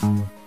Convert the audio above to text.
Bye.